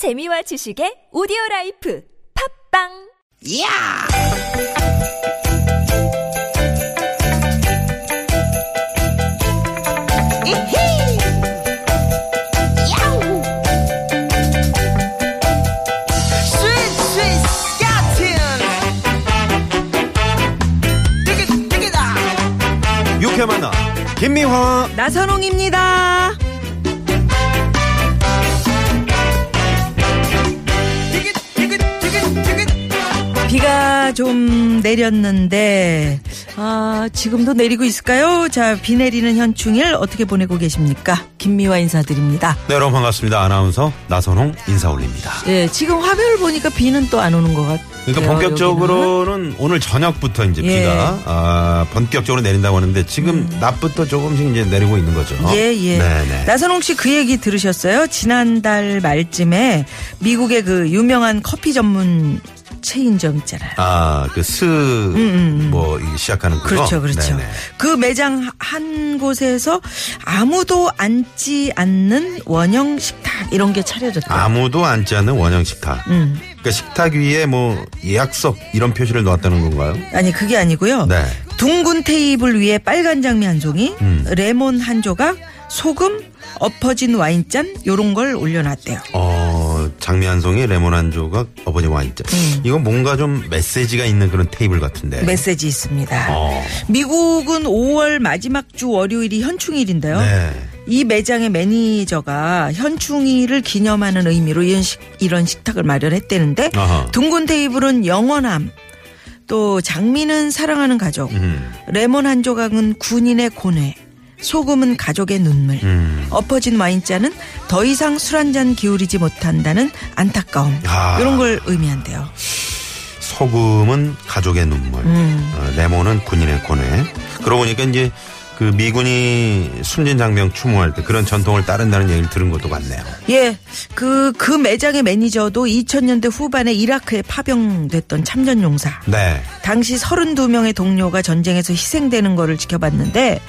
재미와 지식의 오디오 라이프 팝빵 야! 이히! 야우! 스윗 스윗 스카틴! 육회 만나 김미화 나선홍입니다. 비가 좀 내렸는데 아, 지금도 내리고 있을까요? 자, 비 내리는 현충일 어떻게 보내고 계십니까? 김미화 인사드립니다. 네 여러분 반갑습니다 아나운서 나선홍 인사 올립니다 예, 지금 화면을 보니까 비는 또 안 오는 것 같아요. 그러니까 본격적으로는 오늘 저녁부터 이제 예. 비가 아, 본격적으로 내린다고 하는데 지금 낮부터 조금씩 이제 내리고 있는 거죠 음. 예, 예. 네네 나선홍 씨 그 얘기 들으셨어요? 지난달 말쯤에 미국의 그 유명한 커피 전문 체인점 있잖아요. 아 그 스 뭐 이게 시작하는 그거 음, 그렇죠, 그렇죠. 네네. 그 매장 한 곳에서 아무도 앉지 않는 원형 식탁 이런 게 차려졌대요. 아무도 앉지 않는 원형 식탁 음. 그러니까 식탁 위에 뭐 예약석 이런 표시를 놓았다는 건가요? 아니 그게 아니고요. 네. 둥근 테이블 위에 빨간 장미 한 송이, 음. 레몬 한 조각, 소금, 엎어진 와인잔 요런 걸 올려놨대요. 어, 장미 한 송이, 레몬 한 조각, 엎어진 와인잔. 음. 이건 뭔가 좀 메시지가 있는 그런 테이블 같은데. 메시지 있습니다. 어. 미국은 5월 마지막 주 월요일이 현충일인데요. 네. 이 매장의 매니저가 현충일을 기념하는 의미로 이런, 식, 이런 식탁을 마련했대는데 아하. 둥근 테이블은 영원함, 또 장미는 사랑하는 가족, 음. 레몬 한 조각은 군인의 고뇌, 소금은 가족의 눈물, 음. 엎어진 와인잔은 더 이상 술 한 잔 기울이지 못한다는 안타까움 아. 이런 걸 의미한대요. 소금은 가족의 눈물, 음. 어, 레몬은 군인의 고뇌. 그러고 보니까 이제 그 미군이 숨진 장병 추모할 때 그런 전통을 따른다는 얘기를 들은 것도 같네요. 예, 그, 그 매장의 매니저도 2000년대 후반에 이라크에 파병됐던 참전용사. 네. 당시 32명의 동료가 전쟁에서 희생되는 거를 지켜봤는데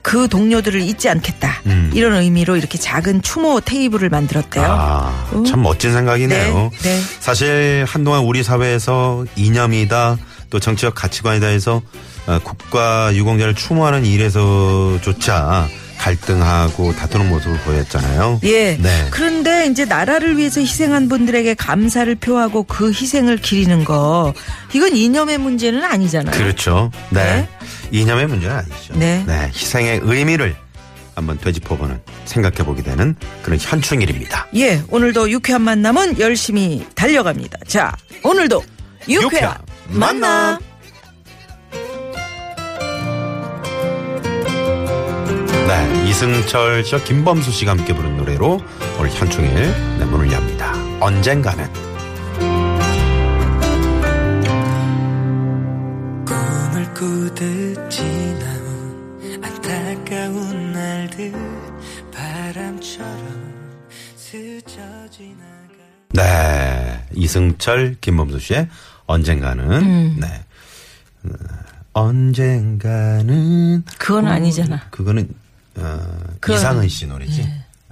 그 동료들을 잊지 않겠다. 음. 이런 의미로 이렇게 작은 추모 테이블을 만들었대요. 아, 음. 참 멋진 생각이네요. 네, 네. 사실 한동안 우리 사회에서 이념이다 또 정치적 가치관이다 해서 어, 국가 유공자를 추모하는 일에서조차 갈등하고 다투는 모습을 보였잖아요. 예. 네. 그런데 이제 나라를 위해서 희생한 분들에게 감사를 표하고 그 희생을 기리는 거 이건 이념의 문제는 아니잖아요. 그렇죠. 네. 이념의 문제는 아니죠. 네. 희생의 의미를 한번 되짚어보는 생각해보게 되는 그런 현충일입니다. 예, 오늘도 유쾌한 만남은 열심히 달려갑니다. 자, 오늘도 유쾌한, 유쾌한 만남. 만남. 네. 이승철 씨와 김범수 씨가 함께 부른 노래로 오늘 현충일 네, 문을 엽니다. 언젠가는. 꿈을 꾸듯 지나온 안타까운 날들 바람처럼 스쳐 지나가 네. 이승철, 김범수 씨의 언젠가는. 음. 네. 어, 언젠가는. 그건 아니잖아. 그거는, 어, 그건- 이상은 씨 노래지.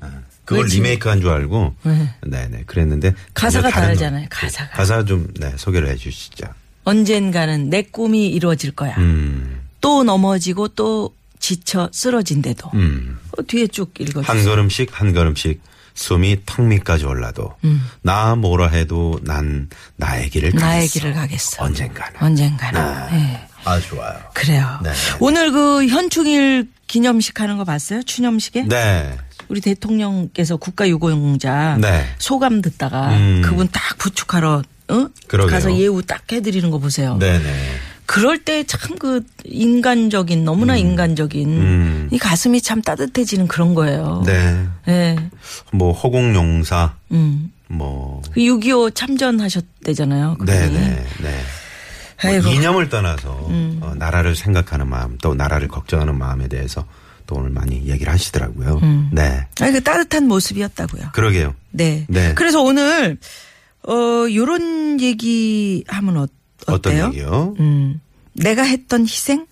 어, 그걸 왜 지금- 리메이크 한 줄 알고. 네. 네네. 그랬는데. 가사가 다르잖아요, 노래. 가사가. 가사 좀, 네, 소개를 해 주시죠. 언젠가는 내 꿈이 이루어질 거야. 음, 또 넘어지고 또 지쳐 쓰러진데도. 음. 어, 뒤에 쭉 읽어주세요. 한 걸음씩 한 걸음씩 숨이 턱 밑까지 올라도 나 뭐라 해도 난 나의 길을 가겠어. 음. 나의 길을 가겠어. 언젠가는. 언젠가는. 아, 예. 아 좋아요. 그래요. 네. 오늘 그 현충일 기념식 하는 거 봤어요? 추념식에? 네. 우리 대통령께서 국가유공자 네. 소감 듣다가 음. 그분 딱 부축하러 어? 그러게요. 가서 예우 딱 해드리는 거 보세요. 네네. 그럴 때 참 그 인간적인 너무나 인간적인 음. 이 가슴이 참 따뜻해지는 그런 거예요. 네. 네. 뭐 허공용사 음. 뭐 그6.25 참전하셨대잖아요. 네네 네. 뭐. 음. 이념을 떠나서 어, 나라를 생각하는 마음 또 나라를 걱정하는 마음에 대해서 또 오늘 많이 얘기를 하시더라고요. 음. 네. 아니, 그 따뜻한 모습이었다고요. 그러게요. 네. 네. 그래서 오늘 어 요런 얘기 하면 어, 어떤 어때요? 얘기요? 음. 내가 했던 희생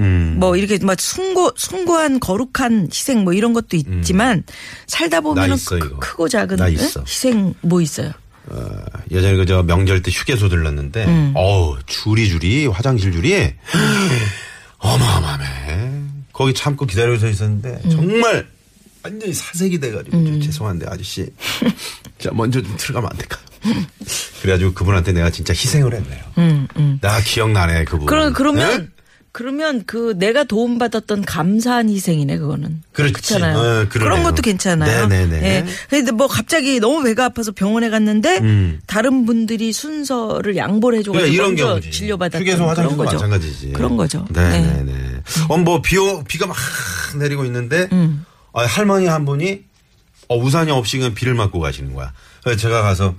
음. 뭐 이렇게 막 숭고 숭고한 거룩한 희생 뭐 이런 것도 있지만 살다 보면은 크-. 크고 작은. 희생 뭐 있어요? 어, 예전에 그저 명절 때 휴게소 들렀는데, 음. 어우, 줄이 줄이, 화장실 줄이, 어마어마해. 거기 참고 기다리고 서 있었는데, 음. 정말, 완전히 사색이 돼가지고, 좀 죄송한데, 아저씨. 자, 먼저 좀 들어가면 안 될까요? 그래가지고 그분한테 내가 진짜 희생을 했네요. 나 기억나네, 그분. 음, 그러, 그러면 네? 그러면 그 내가 도움받았던 감사한 희생이네 그거는. 그렇지. 어. 그런 것도 괜찮아요. 네네네. 예. 근데 뭐 갑자기 너무 배가 아파서 병원에 갔는데 음. 다른 분들이 순서를 양보를 해줘가지고 그러니까 이런 먼저 경우지. 진료받았던 휴게소 그런 화장실도 거죠. 마찬가지지. 그런 거죠. 네네 네. 어, 뭐, 비, 오- 비가 막 내리고 있는데, 음. 아, 할머니 한 분이, 어, 우산이 없이 그냥 비를 맞고 가시는 거야. 그래서 제가 가서,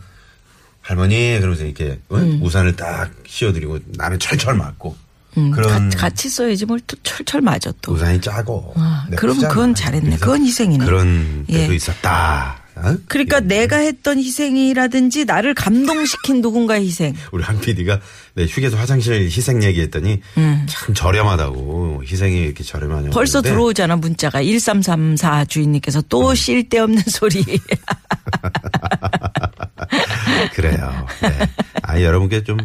할머니, 그러면서 이렇게, 어? 우산을 딱 씌워드리고, 나는 철철 맞고, 음, 그런 가- 같이 써야지 뭘 또 철철 맞아 또. 우산이 짜고. 아, 내 그럼. 그건 잘했네. 그건 희생이네. 그런 때도 예. 있었다. 어? 그러니까 내가 했던 희생이라든지 나를 감동시킨 누군가의 희생. 우리 한 PD가 네, 휴게소 화장실 희생 얘기했더니 참 저렴하다고 희생이 이렇게 저렴하냐고. 음. 벌써 그러는데 들어오잖아 문자가 1334 주인님께서 또쉴데 없는 소리. 그래요. 네. 아, 여러분께 좀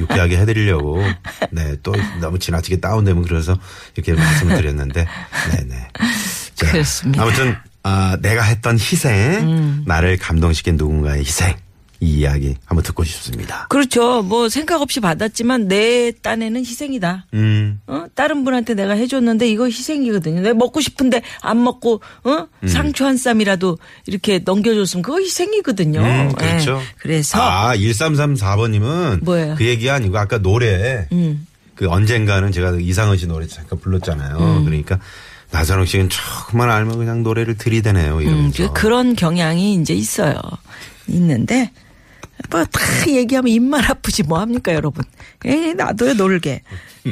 유쾌하게 해드리려고, 네, 또 너무 지나치게 다운되면 그래서 이렇게 말씀을 드렸는데, 네네. 자, 그렇습니다. 음. 아무튼, 아, 내가 했던 희생, 나를 감동시킨 누군가의 희생, 이 이야기 한번 듣고 싶습니다. 그렇죠. 뭐 생각 없이 받았지만 내 딴에는 희생이다. 음, 어? 다른 분한테 내가 해줬는데 이거 희생이거든요. 내가 먹고 싶은데 안 먹고 어? 음. 상추 한 쌈이라도 이렇게 넘겨줬으면 그거 희생이거든요. 음, 그렇죠. 예. 그래서 아, 1334번님은 뭐예요? 그 얘기 아니고 아까 노래, 음. 그 언젠가는 제가 이상은 씨 노래 잠깐 불렀잖아요. 음. 그러니까 나선홍 씨는 조금만 알면 그냥 노래를 들이대네요. 음, 이러면서. 그- 그런 경향이 이제 있어요. 있는데 뭐다 얘기하면 입만 아프지 뭐 합니까 여러분. 에 나도요 놀게.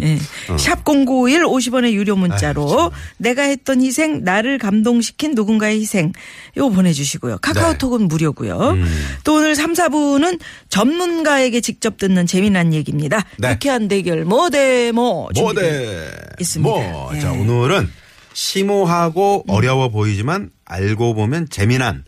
예. 어. 샵0951 50원의 유료 문자로 내가 했던 희생 나를 감동시킨 누군가의 희생 이거 보내주시고요. 카카오톡은 네. 무료고요. 음. 또 오늘 3, 4부는 전문가에게 직접 듣는 재미난 얘기입니다. 네. 유쾌한 대결 뭐대뭐 뭐대 있습니다. 뭐. 예. 음. 자 오늘은 심오하고 어려워 보이지만 알고 보면 재미난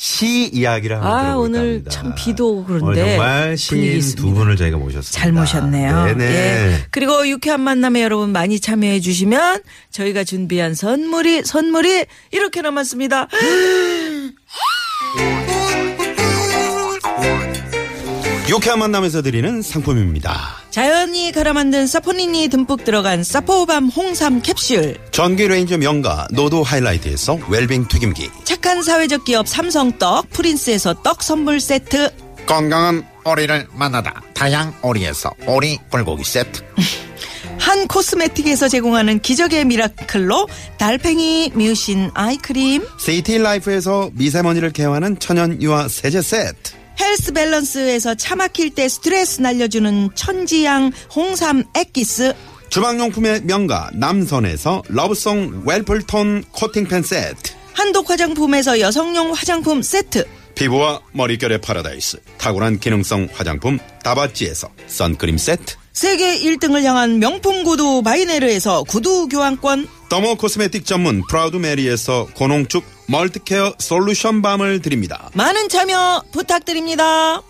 시 이야기를 한번 아, 들어볼까 오늘 합니다. 참 비도 오고 그런데 오늘 정말 시인 있습니다. 두 분을 저희가 모셨습니다. 잘 모셨네요. 네네. 예. 그리고 유쾌한 만남에 여러분 많이 참여해 주시면 저희가 준비한 선물이 선물이 이렇게 남았습니다. 유쾌한 만남에서 드리는 상품입니다. 자연이 갈아 만든 사포닌이 듬뿍 들어간 사포밤 홍삼 캡슐. 전기 레인지 명가 노도 하이라이트에서 웰빙 튀김기 착한 사회적 기업 삼성떡 프린스에서 떡 선물 세트. 건강한 오리를 만나다 다양 오리에서 오리 불고기 세트 한 코스메틱에서 제공하는 기적의 미라클로 달팽이 뮤신 아이크림. 시티 라이프에서 미세먼지를 케어하는 천연 유화 세제 세트 헬스 밸런스에서 차 막힐 때 스트레스 날려주는 천지양 홍삼 액기스. 주방용품의 명가 남선에서 러브송 웰플톤 코팅팬 세트 한독 화장품에서 여성용 화장품 세트. 피부와 머릿결의 파라다이스 탁월한 기능성 화장품 다바찌에서 선크림 세트 세계 1등을 향한 명품 구두 바이네르에서 구두 교환권. dermo cosmetic 전문 프라우드 메리에서 고농축 multi-care solution balm을 드립니다 많은 참여 부탁드립니다.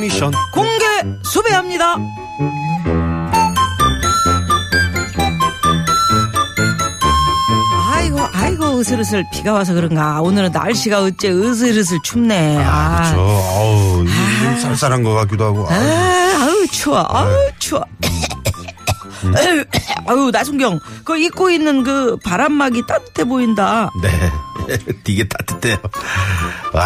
미션 공개 수배합니다. 으슬으슬 비가 와서 그런가. 오늘은 날씨가 어째 으슬으슬 춥네. 아, 그렇죠 어우 좀 쌀쌀한 것 같기도 하고 아. 아우 추워. 아우 추워. 아유, 아유 나순경 그 입고 있는 그 바람막이 따뜻해 보인다. 네 되게 따뜻해요 와,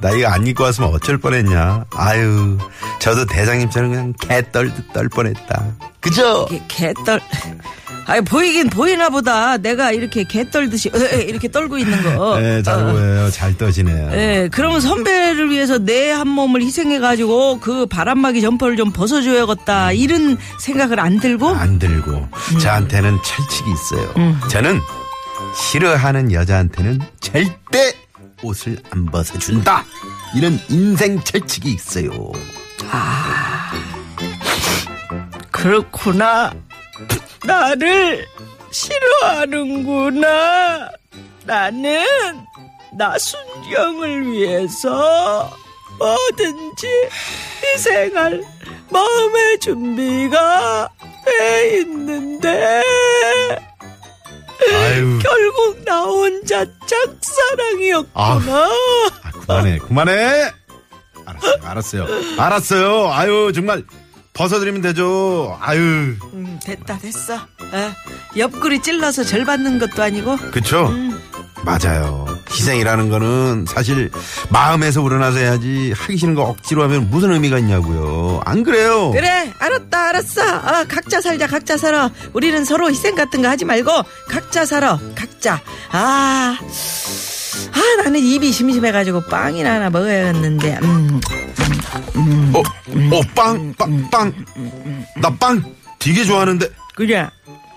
나 이거 안 입고 왔으면 어쩔 뻔했냐. 아유, 저도 대장님처럼 그냥 개떨 떨 뻔했다. 그죠? 이게 개떨. 아니 보이긴 보이나 보다. 내가 이렇게 개 떨듯이 으, 이렇게 떨고 있는 거. 네, 잘 어. 보여요. 잘 떠지네요. 예, 그러면 선배를 위해서 내 한 몸을 희생해 가지고 그 바람막이 점퍼를 좀 벗어줘야겠다. 이런 생각을 안 들고? 안 들고 음. 저한테는 철칙이 있어요. 저는 싫어하는 여자한테는 절대 옷을 안 벗어준다. 이런 인생 철칙이 있어요. 그렇구나. 나를 싫어하는구나. 나는 나 순경을 위해서 뭐든지 희생할 마음의 준비가 돼 있는데 아유, 결국 나 혼자 짝사랑이었구나. 아, 그만해, 그만해. 알았어요, 알았어요, 알았어요. 아유, 정말 벗어드리면 되죠. 아유, 음, 됐다 됐어. 에, 옆구리 찔러서 절 받는 것도 아니고 그쵸? 음. 맞아요. 희생이라는 거는 사실 마음에서 우러나서 해야지 하기 싫은 거 억지로 하면 무슨 의미가 있냐고요. 안 그래요? 그래 알았다 알았어 어, 각자 살자 각자 살아 우리는 서로 희생 같은 거 하지 말고 각자 살아 각자 아, 아 나는 입이 심심해가지고 빵이나 하나 먹어야겠는데 음, 어, 어, 빵, 빵, 빵. 나 빵 되게 좋아하는데. 그래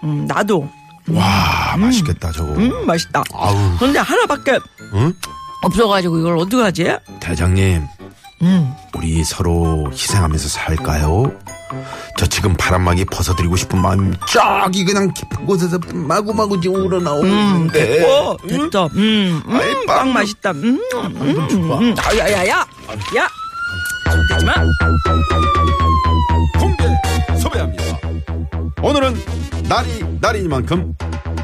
음, 나도 와, 맛있겠다, 저거. 음 맛있다 아우, 근데 하나밖에 응? 없어가지고 이걸 어떡하지 대장님, 음 우리 서로 희생하면서 살까요? 저 지금 바람막이 벗어드리고 싶은 마음이 저기 그냥 깊은 곳에서 마구마구 지금 음, 우러나오는데. 됐고 됐다 음, 음, 아이, 빵, 빵 맛있다 음, 음, 좀 줘봐. 음, 아, 야, 야, 야, 야, 되지마. 공개 소개합니다. 오늘은 날이 날이니만큼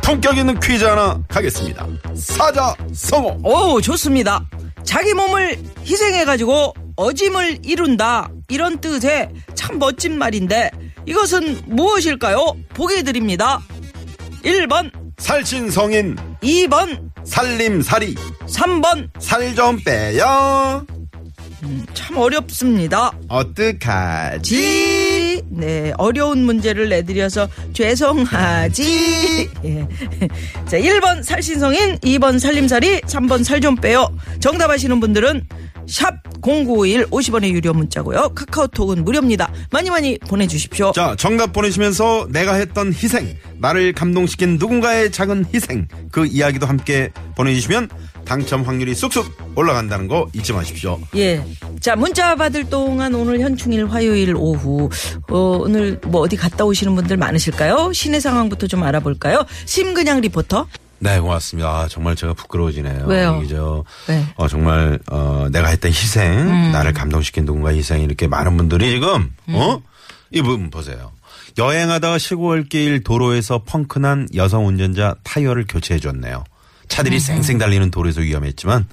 품격 있는 퀴즈 하나 가겠습니다. 사자 성어. 오, 좋습니다. 자기 몸을 희생해가지고 어짐을 이룬다. 이런 뜻의 참 멋진 말인데 이것은 무엇일까요? 보기 드립니다. 1번, 살신성인 2번, 살림살이 3번. 살 좀 빼요. 참 어렵습니다. 어떡하지? 지. 네, 어려운 문제를 내드려서 죄송하지. 예. 자, 1번 살신성인, 2번 살림살이, 3번 살 좀 빼요. 정답하시는 분들은 샵 0951 50원의 유료 문자고요. 카카오톡은 무료입니다. 많이 많이 보내주십시오. 자, 정답 보내시면서 내가 했던 희생, 나를 감동시킨 누군가의 작은 희생, 그 이야기도 함께 보내주시면 당첨 확률이 쑥쑥 올라간다는 거 잊지 마십시오. 예. 자, 문자 받을 동안 오늘 현충일 화요일 오후, 어, 오늘 뭐 어디 갔다 오시는 분들 많으실까요? 시내 상황부터 좀 알아볼까요? 심근양 리포터. 네, 고맙습니다. 아, 정말 제가 부끄러워지네요. 왜요? 저, 네. 어, 정말, 어, 내가 했던 희생, 나를 감동시킨 누군가의 희생, 이렇게 많은 분들이 지금, 어? 이 부분 보세요. 여행하다가 시골길 도로에서 펑크난 여성 운전자 타이어를 교체해줬네요. 차들이 쌩쌩 달리는 도로에서 위험했지만,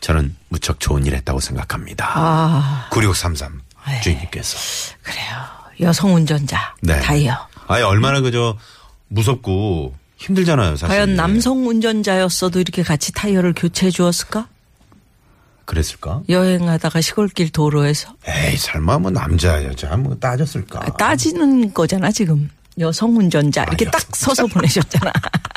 저는 무척 좋은 일 했다고 생각합니다. 아, 9633 네. 주인님께서. 그래요. 여성 운전자. 네. 타이어. 아니, 얼마나 그저 무섭고 힘들잖아요, 사실. 과연 남성 운전자였어도 이렇게 같이 타이어를 교체해 주었을까? 그랬을까? 여행하다가 시골길 도로에서. 에이, 설마 뭐 남자, 여자 뭐 따졌을까? 아, 따지는 거잖아, 지금. 여성 운전자. 이렇게 아, 딱 여성 서서 보내셨잖아.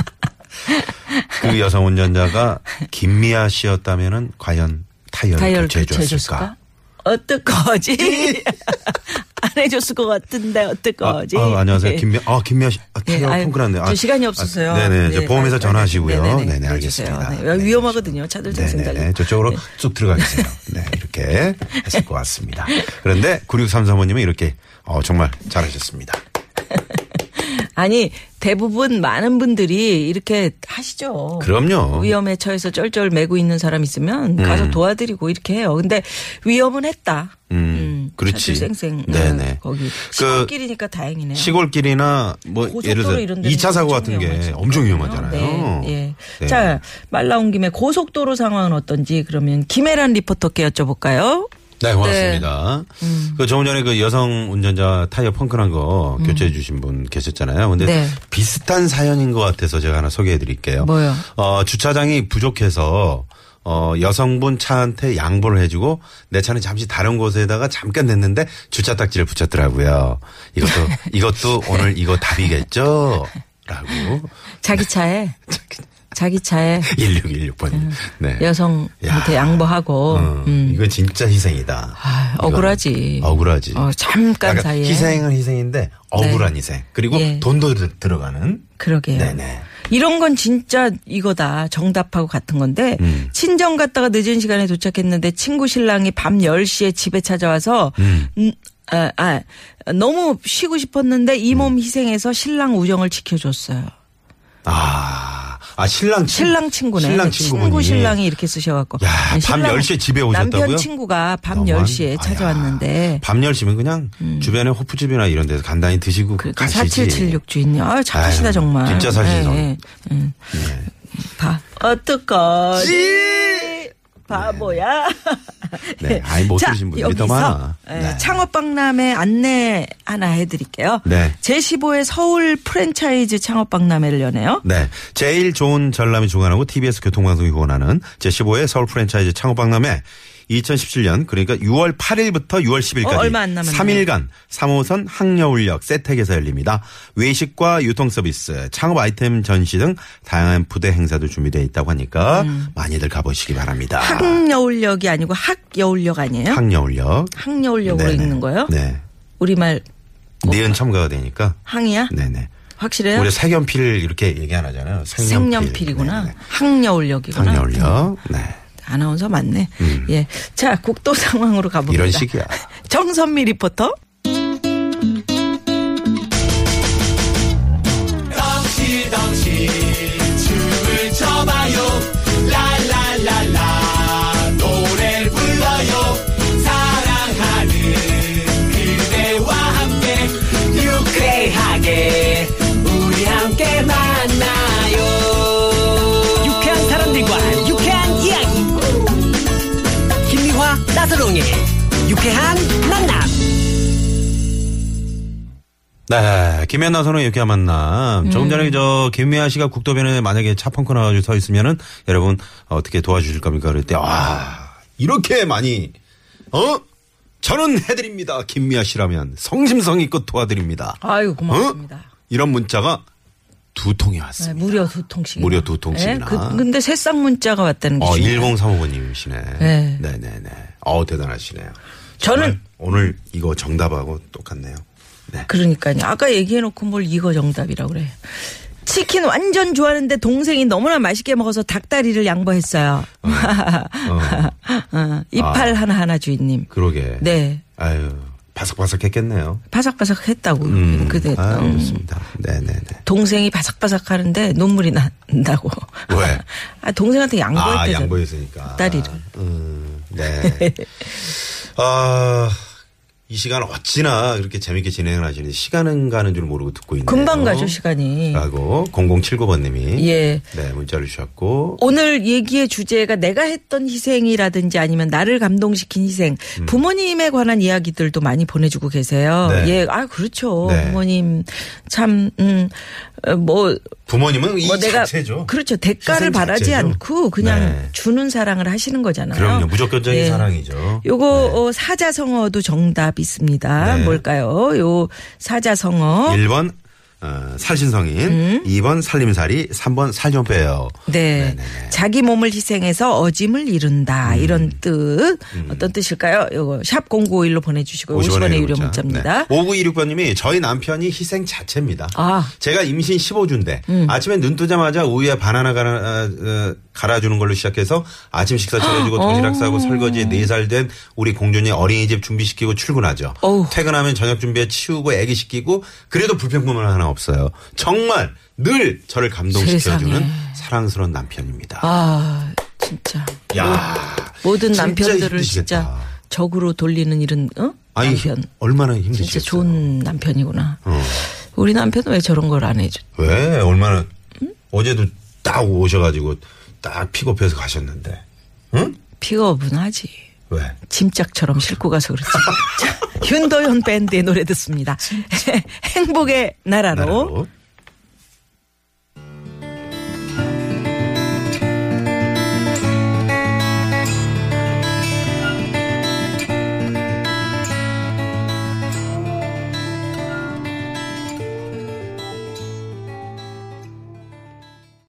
그 여성 운전자가 김미아 씨였다면은 과연 타이어를, 타이어를 교체해 교체해 줬을까? 줬을까? 어떡하지? 안 해줬을 것 같은데, 아, 어떡하지? 아, 안녕하세요. 예. 김미아, 아, 김미아 씨. 아, 타이어 예, 아유, 펑크났네요. 저 시간이 없어서요. 아, 네네. 네, 보험회사 전화하시고요. 네네, 네네. 알겠습니다. 네, 네, 위험하거든요. 차들 쌩쌩 네네네. 달리고. 저쪽으로 네. 쑥 들어가주세요. 네, 이렇게 했을 것 같습니다. 그런데 9633번님은 이렇게, 어, 정말 잘하셨습니다. 아니 대부분 많은 분들이 이렇게 하시죠. 그럼요. 위험에 처해서 쩔쩔 매고 있는 사람 있으면 가서 도와드리고 이렇게 해요. 근데 위험은 했다. 음, 그렇지. 차들 쌩쌩. 네네. 어, 거기 그 시골길이니까 다행이네요. 시골길이나 뭐 예를 들어 이런 데는 2차 사고 같은 게 위험하죠. 엄청 위험하잖아요. 네, 예. 네. 자, 말 나온 김에 고속도로 상황은 어떤지 그러면 김혜란 리포터께 여쭤볼까요? 네, 고맙습니다. 음. 그 조금 전에 그 여성 운전자 타이어 펑크난 거 교체해 주신 분 계셨잖아요. 근데 음. 네. 비슷한 사연인 것 같아서 제가 하나 소개해 드릴게요. 뭐요? 어, 주차장이 부족해서 어, 여성분 차한테 양보를 해주고 내 차는 잠시 다른 곳에다가 잠깐 냈는데 주차 딱지를 붙였더라고요. 이것도, 이것도 오늘 이거 답이겠죠? 자기 차에 자기 차에 1616번. 네. 여성한테 야. 양보하고 어, 음. 이건 진짜 희생이다. 아. 억울하지. 억울하지. 어, 잠깐 약간 사이에. 희생은 희생인데 억울한 희생. 그리고 예. 돈도 들- 들어가는. 그러게요. 네네. 이런 건 진짜 이거다. 정답하고 같은 건데 음. 친정 갔다가 늦은 시간에 도착했는데 친구 신랑이 밤 10시에 집에 찾아와서 음, 아, 아, 너무 쉬고 싶었는데 이 음. 몸 희생해서 신랑 우정을 지켜줬어요. 아, 아 신랑 친- 신랑 친구네. 신랑 친구. 신랑이 이렇게 쓰셔갖고. 야, 밤 신랑- 10시에 집에 오셨다고요? 남편 친구가 밤 너무한- 10시에 아야, 찾아왔는데. 밤 10시면 그냥 주변에 호프집이나 이런 데서 간단히 드시고 그 가시지. 4776 주인님. 아 착하시다 아유, 정말. 진짜 사실상. 예, 예, 예. 봐. 어떡하지? 바보야. 네. 아이, 못 자, 들으신 분들이 더 많아. 예, 네. 창업박람회 안내 하나 해드릴게요. 네. 제15회 서울 프랜차이즈 창업박람회를 여네요. 네. 제일 좋은 전람이 주관하고 TBS 교통방송이 후원하는 제15회 서울 프랜차이즈 창업박람회 2017년 그러니까 6월 8일부터 6월 10일까지 어, 얼마 안 남았네요. 3일간 3호선 항여울역 세택에서 열립니다. 외식과 유통 서비스, 창업 아이템 전시 등 다양한 부대 행사도 준비되어 있다고 하니까 많이들 가보시기 바랍니다. 음. 학여울역이 아니고 학여울역 아니에요? 항여울역. 학여울역으로 네네. 읽는 거요? 네. 우리말 니은 첨가가 되니까. 항이야? 네네. 확실해요? 우리 색연필 이렇게 얘기 안 하잖아요. 색연필. 색연필이구나. 네네. 학여울역이구나. 항여울역. 네. 아나운서 맞네. 예. 자, 국도 상황으로 가봅니다. 이런 식이야. 정선미 리포터. 유쾌한 만남 네, 김연나 선호 이렇게 만남. 조금 전에 저 김미아 씨가 국도변에 만약에 차 펑크 나가지고 서 있으면은 여러분 어떻게 도와주실 겁니까? 그럴 때 와, 이렇게 많이 어? 저는 해드립니다. 김미아 씨라면 성심성의껏 도와드립니다. 아유, 고맙습니다. 어? 이런 문자가 두 통이 네, 왔습니다. 무려 두 통씩. 무려 두 통씩이나. 그, 근데 새싹 문자가 왔다는 게. 어, 중요해요. 1035번님이시네. 네. 네네네. 어 대단하시네요. 저는- 오늘 이거 정답하고 똑같네요. 네. 그러니까요. 아까 얘기해놓고 뭘 이거 정답이라고 그래. 치킨 완전 좋아하는데 동생이 너무나 맛있게 먹어서 닭다리를 양보했어요. 어, 이팔 하나 하나 주인님. 그러게. 네. 아유, 바삭바삭했겠네요. 바삭바삭 했다고. 음. 그대 아, 음. 좋습니다. 네네네. 동생이 바삭바삭 하는데 눈물이 난다고. 왜? 아, 동생한테 양보했대. 아, 양보했으니까. 닭다리를. 음, 네. 아, 이 시간 어찌나 그렇게 재밌게 진행을 하시는데 시간은 가는 줄 모르고 듣고 있네요. 금방 가죠, 시간이. 라고 0079번님이 예. 네 문자를 주셨고 오늘 얘기의 주제가 내가 했던 희생이라든지 아니면 나를 감동시킨 희생. 부모님에 관한 이야기들도 많이 보내주고 계세요. 음. 네. 예, 아, 그렇죠. 네. 부모님 참, 음, 어, 뭐, 부모님은 이 뭐 내가 자체죠. 그렇죠 대가를 바라지 자체죠. 않고 그냥 네. 주는 사랑을 하시는 거잖아요. 그럼요. 무조건적인 예. 사랑이죠. 요거 어, 사자성어도 정답 있습니다. 네. 뭘까요? 요 사자성어. 1번 어, 살신성인, 2번 살림살이, 3번 살좀 빼요. 음. 네. 네네네. 자기 몸을 희생해서 어짐을 이룬다. 음. 이런 뜻. 어떤 뜻일까요? 요거 샵 0951로 보내주시고 50원의 유료 문자 입니다. 네. 5926번님이 저희 남편이 희생 자체입니다. 아. 제가 임신 15주인데 아침에 눈 뜨자마자 우유에 바나나 갈아, 어, 갈아주는 걸로 시작해서 아침 식사 차려주고 도시락 싸고 설거지에 4살 된 우리 공준이 어린이집 준비시키고 출근하죠. 어우. 퇴근하면 저녁 준비에 치우고 애기 시키고 그래도 불평불만 하나 없어요. 정말 늘 저를 감동시켜주는. 사랑스러운 남편입니다. 아, 진짜. 야 모든 진짜 남편들을 힘드시겠다. 진짜 적으로 돌리는 이런 어? 아니 남편. 얼마나 힘드시겠어요. 진짜 좋은 남편이구나. 어. 우리 남편은 왜 저런 걸 안 해줘? 왜 얼마나 어제도 딱 오셔가지고 딱 픽업해서 가셨는데 응? 픽업은 하지. 왜? 짐짝처럼 싣고 가서 그렇지. 자, 윤도현 밴드의 노래 듣습니다. 행복의 나라로. 나라로.